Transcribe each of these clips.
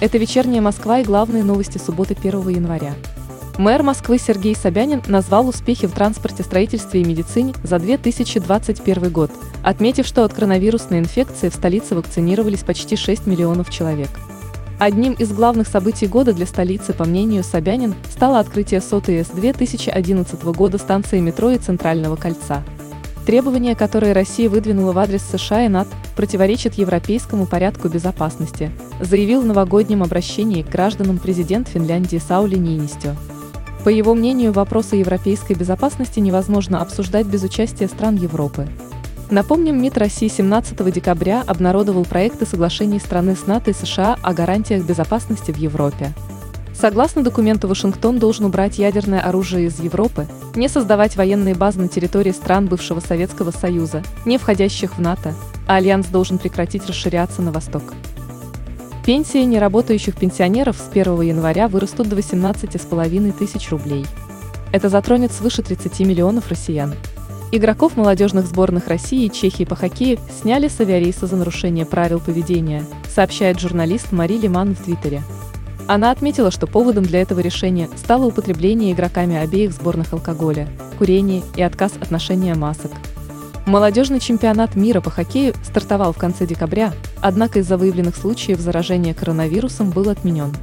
Это вечерняя Москва и главные новости субботы 1 января. Мэр Москвы Сергей Собянин назвал успехи в транспорте, строительстве и медицине за 2021 год, отметив, что от коронавирусной инфекции в столице вакцинировались почти 6 миллионов человек. Одним из главных событий года для столицы, по мнению Собянин, стало открытие сотой с 2011 года станции метро и Центрального кольца. Требования, которые Россия выдвинула в адрес США и НАТО, противоречат европейскому порядку безопасности, заявил в новогоднем обращении к гражданам президент Финляндии Саули Нинистё. По его мнению, вопросы европейской безопасности невозможно обсуждать без участия стран Европы. Напомним, МИД России 17 декабря обнародовал проекты соглашений страны с НАТО и США о гарантиях безопасности в Европе. Согласно документу, Вашингтон должен убрать ядерное оружие из Европы, не создавать военные базы на территории стран бывшего Советского Союза, не входящих в НАТО, а Альянс должен прекратить расширяться на восток. Пенсии неработающих пенсионеров с 1 января вырастут до 18,5 тысяч рублей. Это затронет свыше 30 миллионов россиян. Игроков молодежных сборных России и Чехии по хоккею сняли с авиарейса за нарушение правил поведения, сообщает журналист Мари Лиман в Твиттере. Она отметила, что поводом для этого решения стало употребление игроками обеих сборных алкоголя, курение и отказ от ношения масок. Молодежный чемпионат мира по хоккею стартовал в конце декабря, однако из-за выявленных случаев заражения коронавирусом был отменен.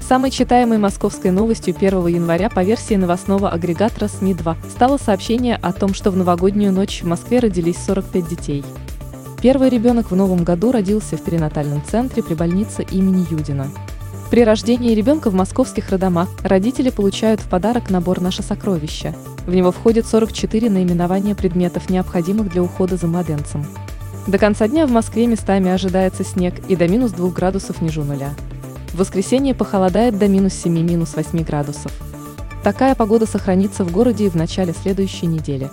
Самой читаемой московской новостью 1 января по версии новостного агрегатора СМИ-2 стало сообщение о том, что в новогоднюю ночь в Москве родились 45 детей. Первый ребенок в новом году родился в перинатальном центре при больнице имени Юдина. При рождении ребенка в московских роддомах родители получают в подарок набор «Наше сокровище». В него входит 44 наименования предметов, необходимых для ухода за младенцем. До конца дня в Москве местами ожидается снег и до минус 2 градусов ниже нуля. В воскресенье похолодает до минус 7 минус 8 градусов. Такая погода сохранится в городе и в начале следующей недели.